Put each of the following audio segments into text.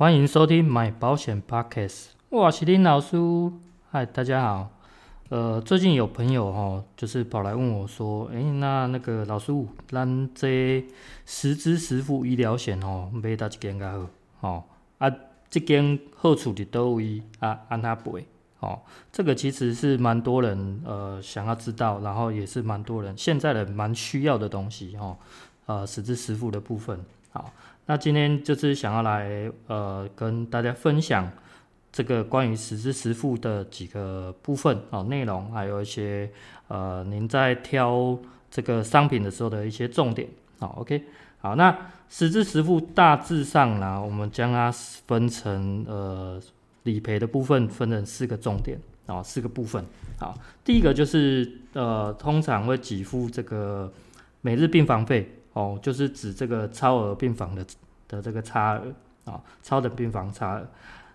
欢迎收听买保险 Podcast，我是林老师。嗨，大家好。呃，最近有朋友哈，就是跑来问我说，诶、那那个老师，咱这实支实付医疗险哦，买到一间较好？哦，啊，这间好处伫倒位啊，按他赔。哦，这个其实是蛮多人呃想要知道，然后也是蛮多人现在人蛮需要的东西哦。呃，实支实付的部分，好。那今天就是想要来呃跟大家分享这个关于实支实付的几个部分哦，内容，还有一些呃您在挑这个商品的时候的一些重点。好，OK，好，那实支实付大致上呢，我们将它分成呃理赔的部分分成四个重点啊，四个部分。好，第一个就是呃通常会给付这个每日病房费。哦，就是指这个超额病房的的这个差额啊，超等病房差额。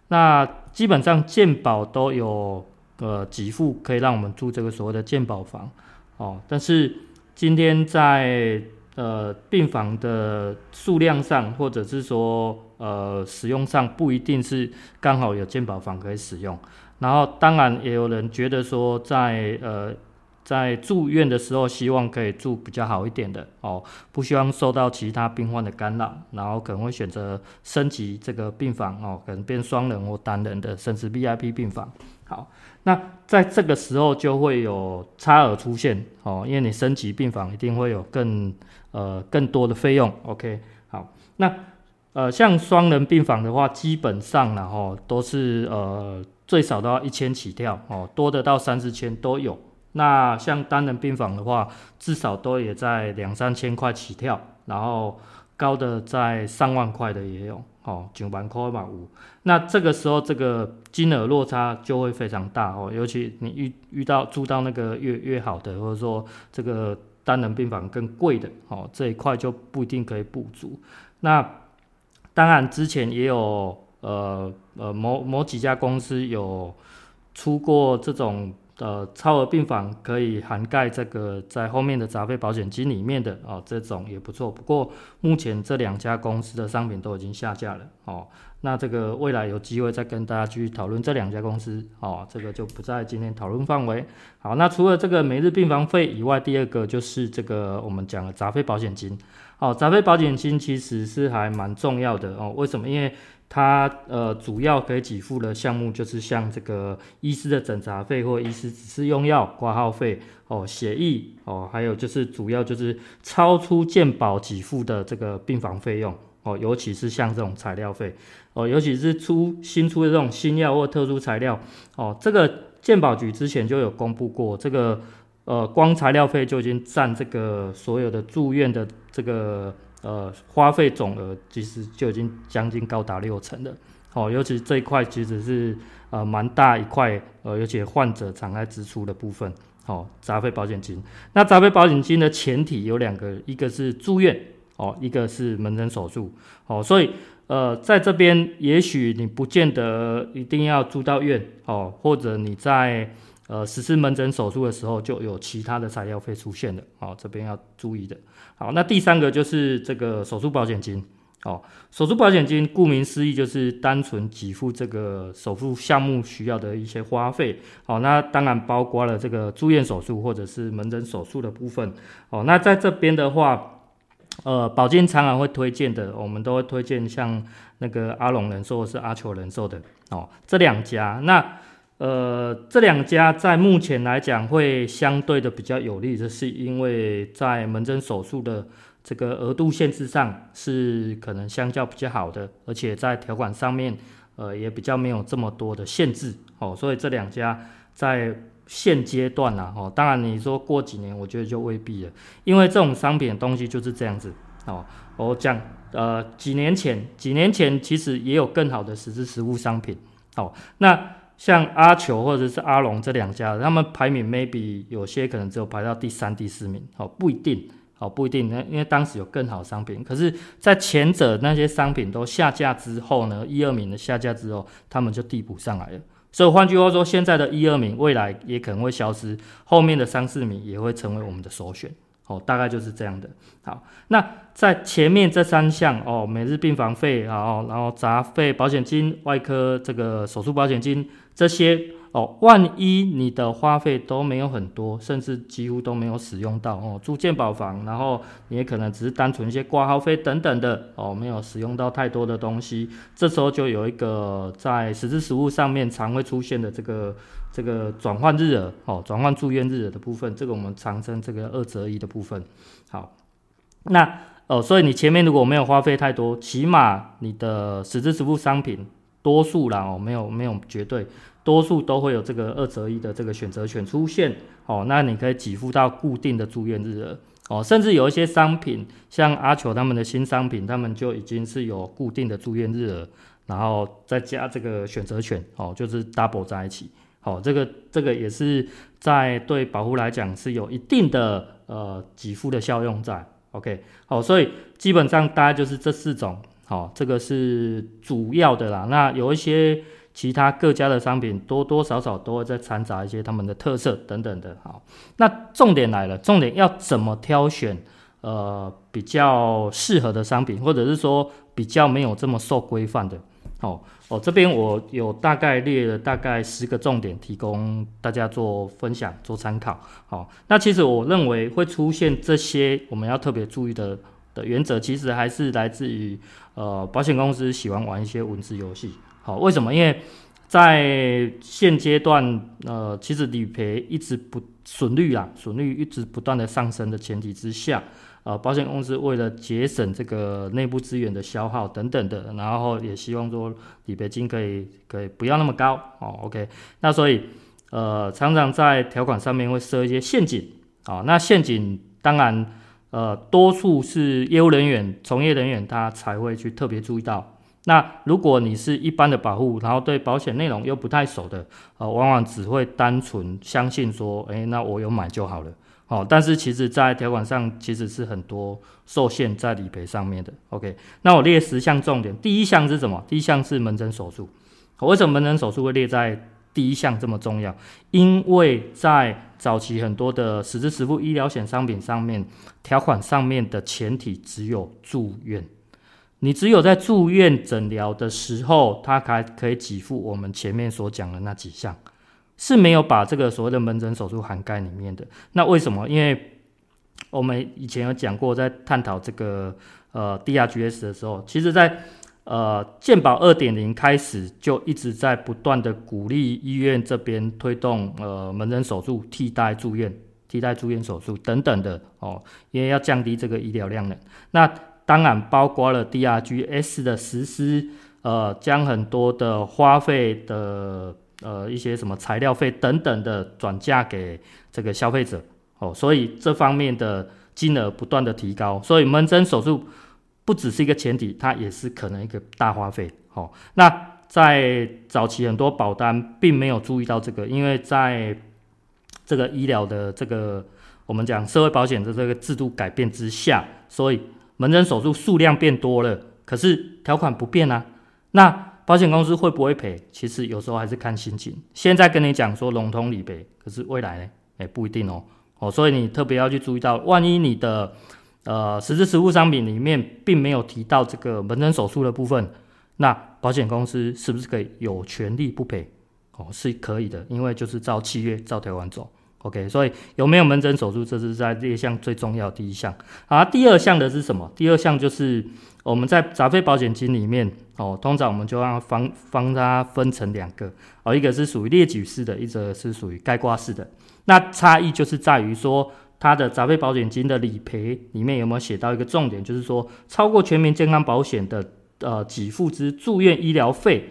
那基本上健保都有呃给付，可以让我们住这个所谓的健保房哦。但是今天在呃病房的数量上，或者是说呃使用上，不一定是刚好有健保房可以使用。然后当然也有人觉得说在呃。在住院的时候，希望可以住比较好一点的哦，不希望受到其他病患的干扰，然后可能会选择升级这个病房哦，可能变双人或单人的，甚至 VIP 病房。好，那在这个时候就会有差额出现哦，因为你升级病房一定会有更呃更多的费用。OK，好，那呃像双人病房的话，基本上然后、哦、都是呃最少都要一千起跳哦，多的到三四千都有。那像单人病房的话，至少都也在两三千块起跳，然后高的在上万块的也有，哦，九万块嘛五。那这个时候这个金额落差就会非常大哦，尤其你遇遇到住到那个越越好的，或者说这个单人病房更贵的，哦，这一块就不一定可以补足。那当然之前也有呃呃某某几家公司有出过这种。呃，超额病房可以涵盖这个在后面的杂费保险金里面的哦，这种也不错。不过目前这两家公司的商品都已经下架了哦。那这个未来有机会再跟大家继续讨论这两家公司哦，这个就不在今天讨论范围。好，那除了这个每日病房费以外，第二个就是这个我们讲的杂费保险金。哦，杂费保险金其实是还蛮重要的哦。为什么？因为它呃主要可以给付的项目就是像这个医师的诊查费或医师只是用药挂号费哦，协议哦，还有就是主要就是超出健保给付的这个病房费用哦，尤其是像这种材料费哦，尤其是出新出的这种新药或特殊材料哦，这个健保局之前就有公布过，这个呃光材料费就已经占这个所有的住院的这个。呃，花费总额其实就已经将近高达六成了，哦，尤其这一块其实是呃蛮大一块，呃，而且患者常态支出的部分，哦，杂费保险金。那杂费保险金的前提有两个，一个是住院，哦，一个是门诊手术，哦，所以呃，在这边也许你不见得一定要住到院，哦，或者你在。呃，实施门诊手术的时候，就有其他的材料费出现了，哦，这边要注意的。好，那第三个就是这个手术保险金，哦，手术保险金顾名思义就是单纯给付这个手术项目需要的一些花费，哦，那当然包括了这个住院手术或者是门诊手术的部分，哦，那在这边的话，呃，保健常常会推荐的，我们都会推荐像那个阿龙人寿或是阿球人寿的，哦，这两家，那。呃，这两家在目前来讲会相对的比较有利，就是因为在门诊手术的这个额度限制上是可能相较比较好的，而且在条款上面，呃，也比较没有这么多的限制哦。所以这两家在现阶段呢，哦，当然你说过几年，我觉得就未必了，因为这种商品的东西就是这样子哦。我讲，呃，几年前，几年前其实也有更好的实支实物商品，哦，那。像阿球或者是阿龙这两家，他们排名 maybe 有些可能只有排到第三、第四名，哦，不一定，哦，不一定，因为当时有更好商品。可是，在前者那些商品都下架之后呢，一二名的下架之后，他们就递补上来了。所以换句话说，现在的一二名未来也可能会消失，后面的三四名也会成为我们的首选。哦，大概就是这样的。好，那在前面这三项哦，每日病房费，然后然后杂费保险金、外科这个手术保险金这些。哦，万一你的花费都没有很多，甚至几乎都没有使用到哦，住健保房，然后你也可能只是单纯一些挂号费等等的哦，没有使用到太多的东西，这时候就有一个在实质实物上面常会出现的这个这个转换日额哦，转换住院日额的部分，这个我们常称这个二择一的部分。好，那哦，所以你前面如果没有花费太多，起码你的实质实物商品多数啦哦，没有没有绝对。多数都会有这个二择一的这个选择权出现，哦，那你可以给付到固定的住院日额，哦，甚至有一些商品，像阿球他们的新商品，他们就已经是有固定的住院日额，然后再加这个选择权，哦，就是 double 在一起，哦，这个这个也是在对保护来讲是有一定的呃给付的效用在，OK，好，所以基本上大概就是这四种，好，这个是主要的啦，那有一些。其他各家的商品多多少少都会再掺杂一些他们的特色等等的，好，那重点来了，重点要怎么挑选呃比较适合的商品，或者是说比较没有这么受规范的，哦哦，这边我有大概列了大概十个重点，提供大家做分享做参考，好，那其实我认为会出现这些我们要特别注意的的原则，其实还是来自于呃保险公司喜欢玩一些文字游戏。好，为什么？因为在现阶段，呃，其实理赔一直不损率啊，损率一直不断的上升的前提之下，呃，保险公司为了节省这个内部资源的消耗等等的，然后也希望说理赔金可以可以不要那么高，哦，OK，那所以呃，常常在条款上面会设一些陷阱，啊，那陷阱当然呃，多数是业务人员、从业人员他才会去特别注意到。那如果你是一般的保户，然后对保险内容又不太熟的，呃，往往只会单纯相信说，诶，那我有买就好了，哦，但是其实在条款上其实是很多受限在理赔上面的。OK，那我列十项重点，第一项是什么？第一项是门诊手术。为什么门诊手术会列在第一项这么重要？因为在早期很多的实支实付医疗险商品上面，条款上面的前提只有住院。你只有在住院诊疗的时候，他才可以给付我们前面所讲的那几项，是没有把这个所谓的门诊手术涵盖里面的。那为什么？因为我们以前有讲过，在探讨这个呃 DRGs 的时候，其实在呃健保二点零开始就一直在不断的鼓励医院这边推动呃门诊手术替代住院、替代住院手术等等的哦，因为要降低这个医疗量呢。那当然包括了 DRGs 的实施，呃，将很多的花费的呃一些什么材料费等等的转嫁给这个消费者，哦，所以这方面的金额不断的提高，所以门诊手术不只是一个前提，它也是可能一个大花费，哦，那在早期很多保单并没有注意到这个，因为在这个医疗的这个我们讲社会保险的这个制度改变之下，所以。门诊手术数量变多了，可是条款不变啊。那保险公司会不会赔？其实有时候还是看心情。现在跟你讲说笼统理赔，可是未来呢？哎，不一定哦。哦，所以你特别要去注意到，万一你的呃实质实物商品里面并没有提到这个门诊手术的部分，那保险公司是不是可以有权利不赔？哦，是可以的，因为就是照契约、照条款走。OK，所以有没有门诊手术，这是在列项最重要第一项。啊，第二项的是什么？第二项就是我们在杂费保险金里面，哦，通常我们就让方方它分成两个，哦，一个是属于列举式的，一个是属于概括式的。那差异就是在于说，它的杂费保险金的理赔里面有没有写到一个重点，就是说超过全民健康保险的呃给付之住院医疗费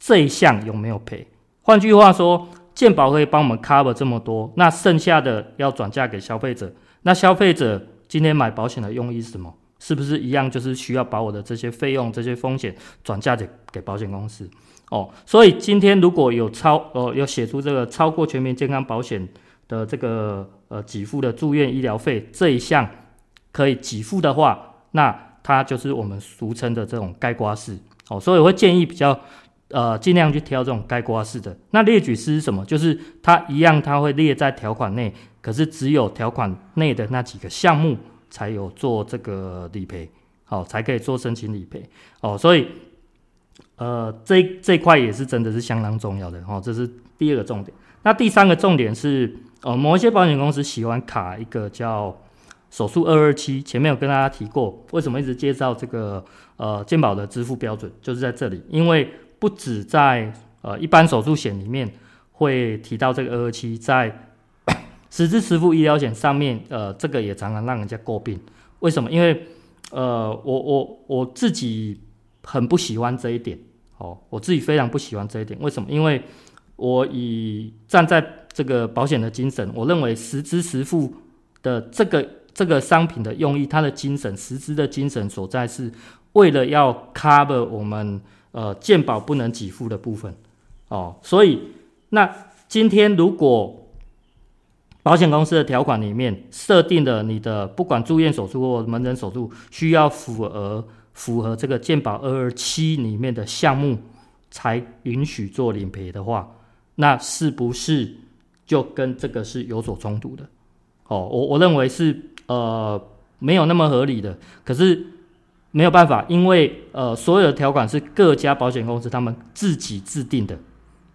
这一项有没有赔？换句话说。健保可以帮我们 cover 这么多，那剩下的要转嫁给消费者。那消费者今天买保险的用意是什么？是不是一样？就是需要把我的这些费用、这些风险转嫁给给保险公司哦。所以今天如果有超呃有写出这个超过全民健康保险的这个呃给付的住院医疗费这一项可以给付的话，那它就是我们俗称的这种盖瓜式哦。所以我会建议比较。呃尽量去挑这种概括式的。那列举式是什么？就是它一样，它会列在条款内，可是只有条款内的那几个项目才有做这个理赔，好、哦，才可以做申请理赔哦。所以，呃，这这块也是真的是相当重要的哦。这是第二个重点。那第三个重点是，呃，某一些保险公司喜欢卡一个叫手术二二七，前面有跟大家提过，为什么一直介绍这个呃健保的支付标准，就是在这里，因为不止在呃一般手术险里面会提到这个二二七，在实支实付医疗险上面，呃，这个也常常让人家诟病。为什么？因为呃，我我我自己很不喜欢这一点，哦，我自己非常不喜欢这一点。为什么？因为我以站在这个保险的精神，我认为实支实付的这个这个商品的用意，它的精神，实支的精神所在，是为了要 cover 我们呃健保不能给付的部分哦。所以，那今天如果保险公司的条款里面设定的你的不管住院手术或门诊手术需要符合符合这个健保二二七里面的项目，才允许做理赔的话。那是不是就跟这个是有所冲突的？哦，我我认为是呃没有那么合理的。可是没有办法，因为呃所有的条款是各家保险公司他们自己制定的，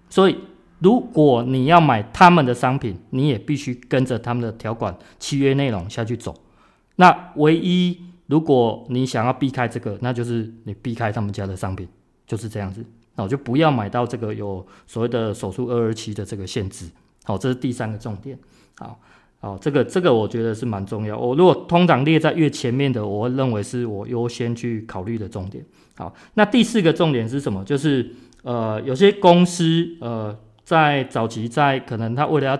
所以如果你要买他们的商品，你也必须跟着他们的条款契约内容下去走。那唯一如果你想要避开这个，那就是你避开他们家的商品，就是这样子。好，就不要买到这个有所谓的手术二二七的这个限制。好，这是第三个重点。好，好，这个这个我觉得是蛮重要。我如果通常列在越前面的，我认为是我优先去考虑的重点。好，那第四个重点是什么？就是呃，有些公司呃，在早期在可能他为了要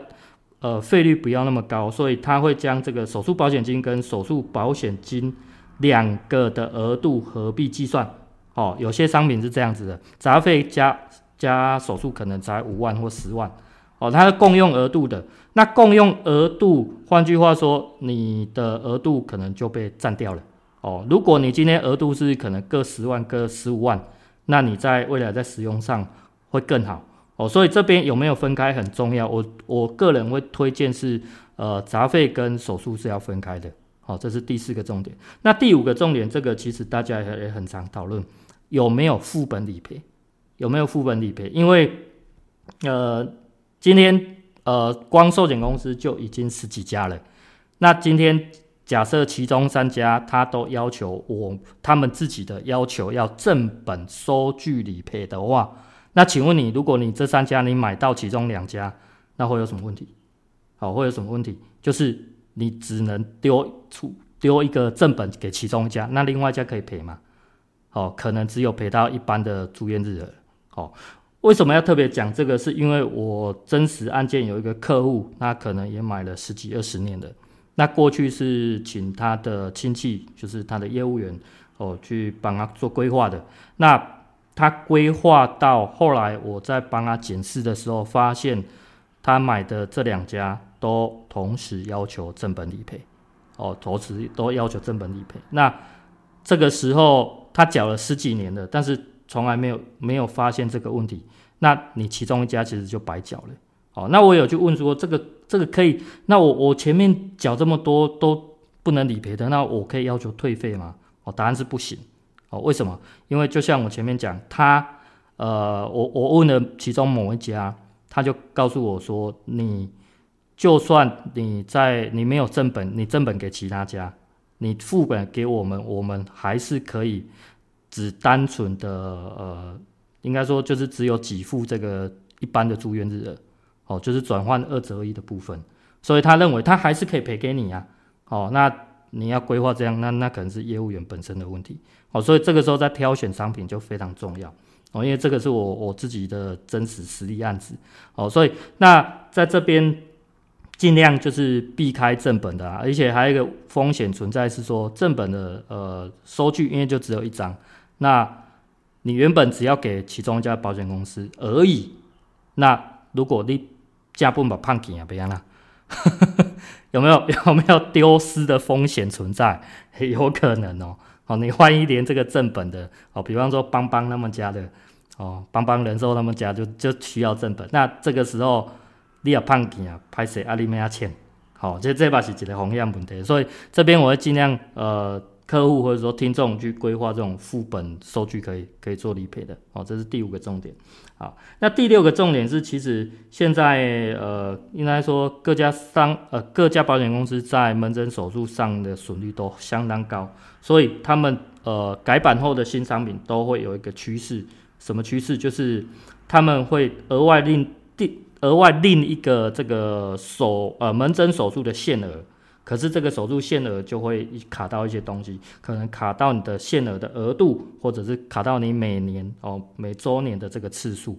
呃费率不要那么高，所以他会将这个手术保险金跟手术保险金两个的额度合并计算。哦，有些商品是这样子的，杂费加加手术可能才五万或十万，哦，它的共用额度的，那共用额度，换句话说，你的额度可能就被占掉了，哦，如果你今天额度是可能各十万、各十五万，那你在未来在使用上会更好，哦，所以这边有没有分开很重要，我我个人会推荐是，呃，杂费跟手术是要分开的，好，这是第四个重点，那第五个重点，这个其实大家也很常讨论。有没有副本理赔？有没有副本理赔？因为，呃，今天呃，光寿险公司就已经十几家了。那今天假设其中三家他都要求我他们自己的要求要正本收据理赔的话，那请问你，如果你这三家你买到其中两家，那会有什么问题？好，会有什么问题？就是你只能丢出丢一个正本给其中一家，那另外一家可以赔吗？哦，可能只有赔到一般的住院日额。哦，为什么要特别讲这个？是因为我真实案件有一个客户，那可能也买了十几二十年的。那过去是请他的亲戚，就是他的业务员，哦，去帮他做规划的。那他规划到后来，我在帮他检视的时候，发现他买的这两家都同时要求正本理赔。哦，同时都要求正本理赔。那这个时候。他缴了十几年了，但是从来没有没有发现这个问题。那你其中一家其实就白缴了。哦，那我有去问说，这个这个可以？那我我前面缴这么多都不能理赔的，那我可以要求退费吗？哦，答案是不行。哦，为什么？因为就像我前面讲，他呃，我我问了其中某一家，他就告诉我说，你就算你在你没有正本，你正本给其他家。你副本给我们，我们还是可以只单纯的呃，应该说就是只有给付这个一般的住院日，哦，就是转换二择一的部分，所以他认为他还是可以赔给你啊，哦，那你要规划这样，那那可能是业务员本身的问题，哦，所以这个时候在挑选商品就非常重要，哦，因为这个是我我自己的真实实例案子，哦，所以那在这边。尽量就是避开正本的啊，而且还有一个风险存在是说，正本的呃收据因为就只有一张，那你原本只要给其中一家保险公司而已，那如果你加不把判给啊，别样了，有没有 有没有丢失的风险存在？有可能哦，哦，你万一连这个正本的哦，比方说邦邦他们家的哦，帮帮人寿他们家就就需要正本，那这个时候你要判给啊，拍谁阿里没阿欠，好，这这把是一个风险问题，所以这边我会尽量呃。客户或者说听众去规划这种副本收据可以可以做理赔的哦，这是第五个重点。好，那第六个重点是，其实现在呃，应该说各家商呃各家保险公司在门诊手术上的损率都相当高，所以他们呃改版后的新商品都会有一个趋势，什么趋势？就是他们会额外另定额外另一个这个手呃门诊手术的限额。可是这个手术限额就会卡到一些东西，可能卡到你的限额的额度，或者是卡到你每年哦每周年的这个次数。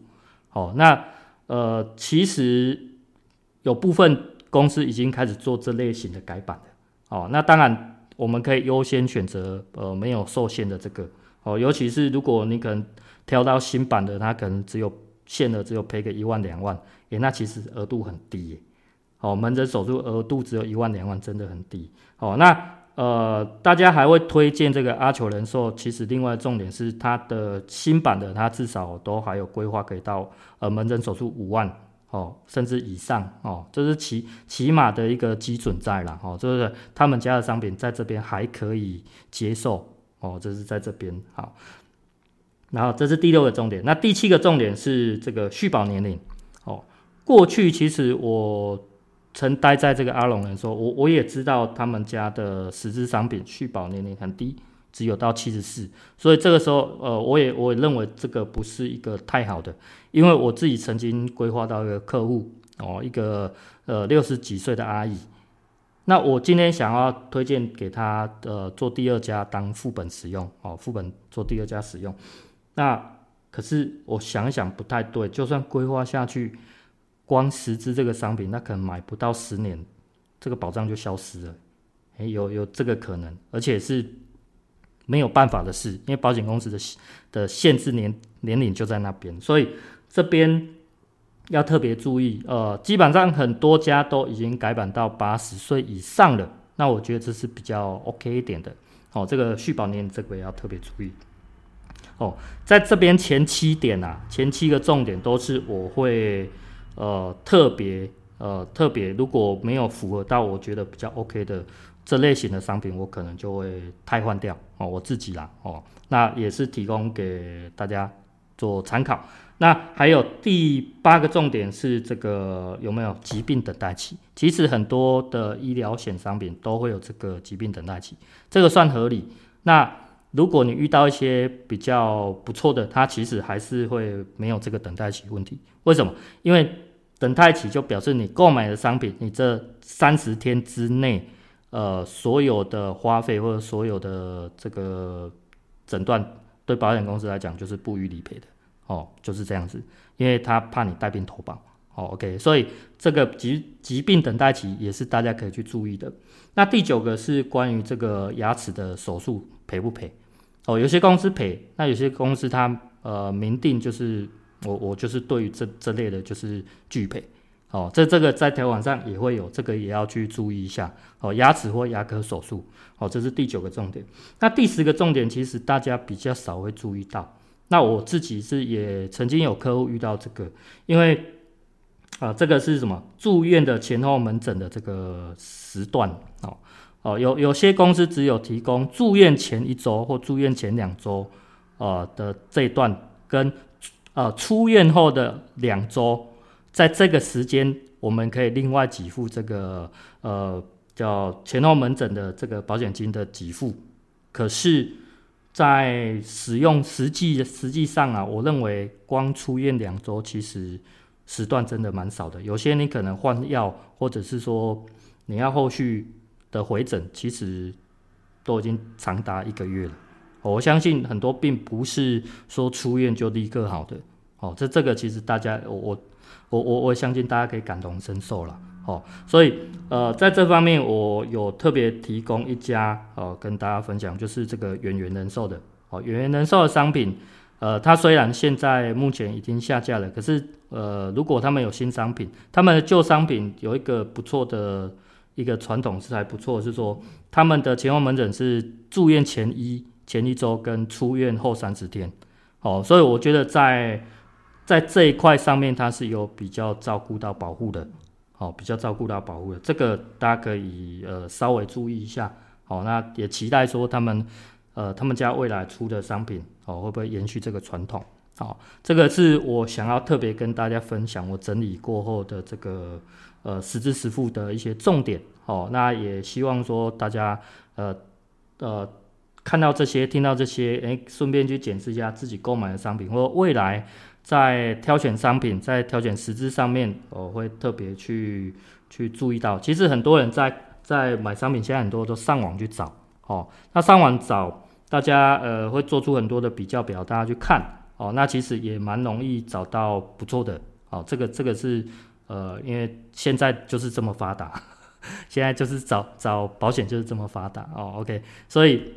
哦，那呃其实有部分公司已经开始做这类型的改版了。哦，那当然我们可以优先选择呃没有受限的这个。哦，尤其是如果你可能挑到新版的，它可能只有限额只有赔个一万两万，诶，那其实额度很低耶。哦，门诊手术额度只有一万两万，真的很低。哦，那呃，大家还会推荐这个阿球人寿？其实另外重点是它的新版的，它至少都还有规划可以到呃门诊手术五万哦，甚至以上哦，这是起起码的一个基准在了哦，就是他们家的商品在这边还可以接受哦，这是在这边好。然后这是第六个重点，那第七个重点是这个续保年龄哦。过去其实我。曾待在这个阿龙人说，我我也知道他们家的实质商品续保年龄很低，只有到七十四，所以这个时候，呃，我也我也认为这个不是一个太好的，因为我自己曾经规划到一个客户哦，一个呃六十几岁的阿姨，那我今天想要推荐给他呃做第二家当副本使用哦，副本做第二家使用，那可是我想想不太对，就算规划下去。光实支这个商品，那可能买不到十年，这个保障就消失了。诶，有有这个可能，而且是没有办法的事，因为保险公司的的限制年年龄就在那边，所以这边要特别注意。呃，基本上很多家都已经改版到八十岁以上了，那我觉得这是比较 OK 一点的。哦，这个续保年这个也要特别注意。哦，在这边前七点啊，前七个重点都是我会。呃，特别呃，特别如果没有符合到我觉得比较 OK 的这类型的商品，我可能就会汰换掉哦，我自己啦哦，那也是提供给大家做参考。那还有第八个重点是这个有没有疾病等待期？其实很多的医疗险商品都会有这个疾病等待期，这个算合理。那如果你遇到一些比较不错的，它其实还是会没有这个等待期问题。为什么？因为等待期就表示你购买的商品，你这三十天之内，呃，所有的花费或者所有的这个诊断，对保险公司来讲就是不予理赔的，哦，就是这样子，因为他怕你带病投保，哦，OK，所以这个疾疾病等待期也是大家可以去注意的。那第九个是关于这个牙齿的手术赔不赔？哦，有些公司赔，那有些公司它呃明定就是。我我就是对于这这类的，就是拒赔，哦，这这个在条款上也会有，这个也要去注意一下，哦，牙齿或牙科手术，哦，这是第九个重点。那第十个重点，其实大家比较少会注意到。那我自己是也曾经有客户遇到这个，因为啊、这个是什么？住院的前后门诊的这个时段，哦哦，有有些公司只有提供住院前一周或住院前两周，呃的这一段跟。呃，出院后的两周，在这个时间，我们可以另外给付这个呃叫前后门诊的这个保险金的给付。可是，在使用实际实际上啊，我认为光出院两周，其实时段真的蛮少的。有些你可能换药，或者是说你要后续的回诊，其实都已经长达一个月了。我相信很多并不是说出院就立刻好的，哦，这这个其实大家我我我我我相信大家可以感同身受了，哦，所以呃在这方面我有特别提供一家哦跟大家分享，就是这个远源人寿的，哦，远源人寿的商品，呃，它虽然现在目前已经下架了，可是呃如果他们有新商品，他们的旧商品有一个不错的一个传统是还不错，是说他们的前后门诊是住院前一。前一周跟出院后三十天，哦，所以我觉得在在这一块上面，它是有比较照顾到保护的，哦，比较照顾到保护的，这个大家可以呃稍微注意一下，哦，那也期待说他们呃他们家未来出的商品哦会不会延续这个传统，哦，这个是我想要特别跟大家分享，我整理过后的这个呃实支实付的一些重点，哦，那也希望说大家呃呃。看到这些，听到这些，哎，顺便去检视一下自己购买的商品，或未来在挑选商品、在挑选实质上面，我会特别去去注意到。其实很多人在在买商品，现在很多都上网去找，哦，那上网找，大家呃会做出很多的比较表，大家去看，哦，那其实也蛮容易找到不错的，哦，这个这个是呃，因为现在就是这么发达，现在就是找找保险就是这么发达，哦，OK，所以。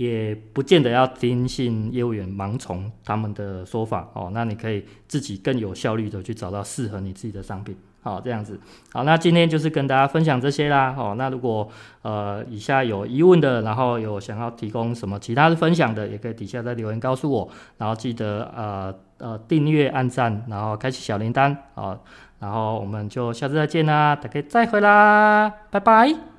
也不见得要听信业务员盲从他们的说法哦，那你可以自己更有效率的去找到适合你自己的商品，好，这样子，好，那今天就是跟大家分享这些啦，哦，那如果呃以下有疑问的，然后有想要提供什么其他的分享的，也可以底下再留言告诉我，然后记得呃呃订阅、按赞，然后开启小铃铛，啊，然后我们就下次再见啦，大家再会啦，拜拜。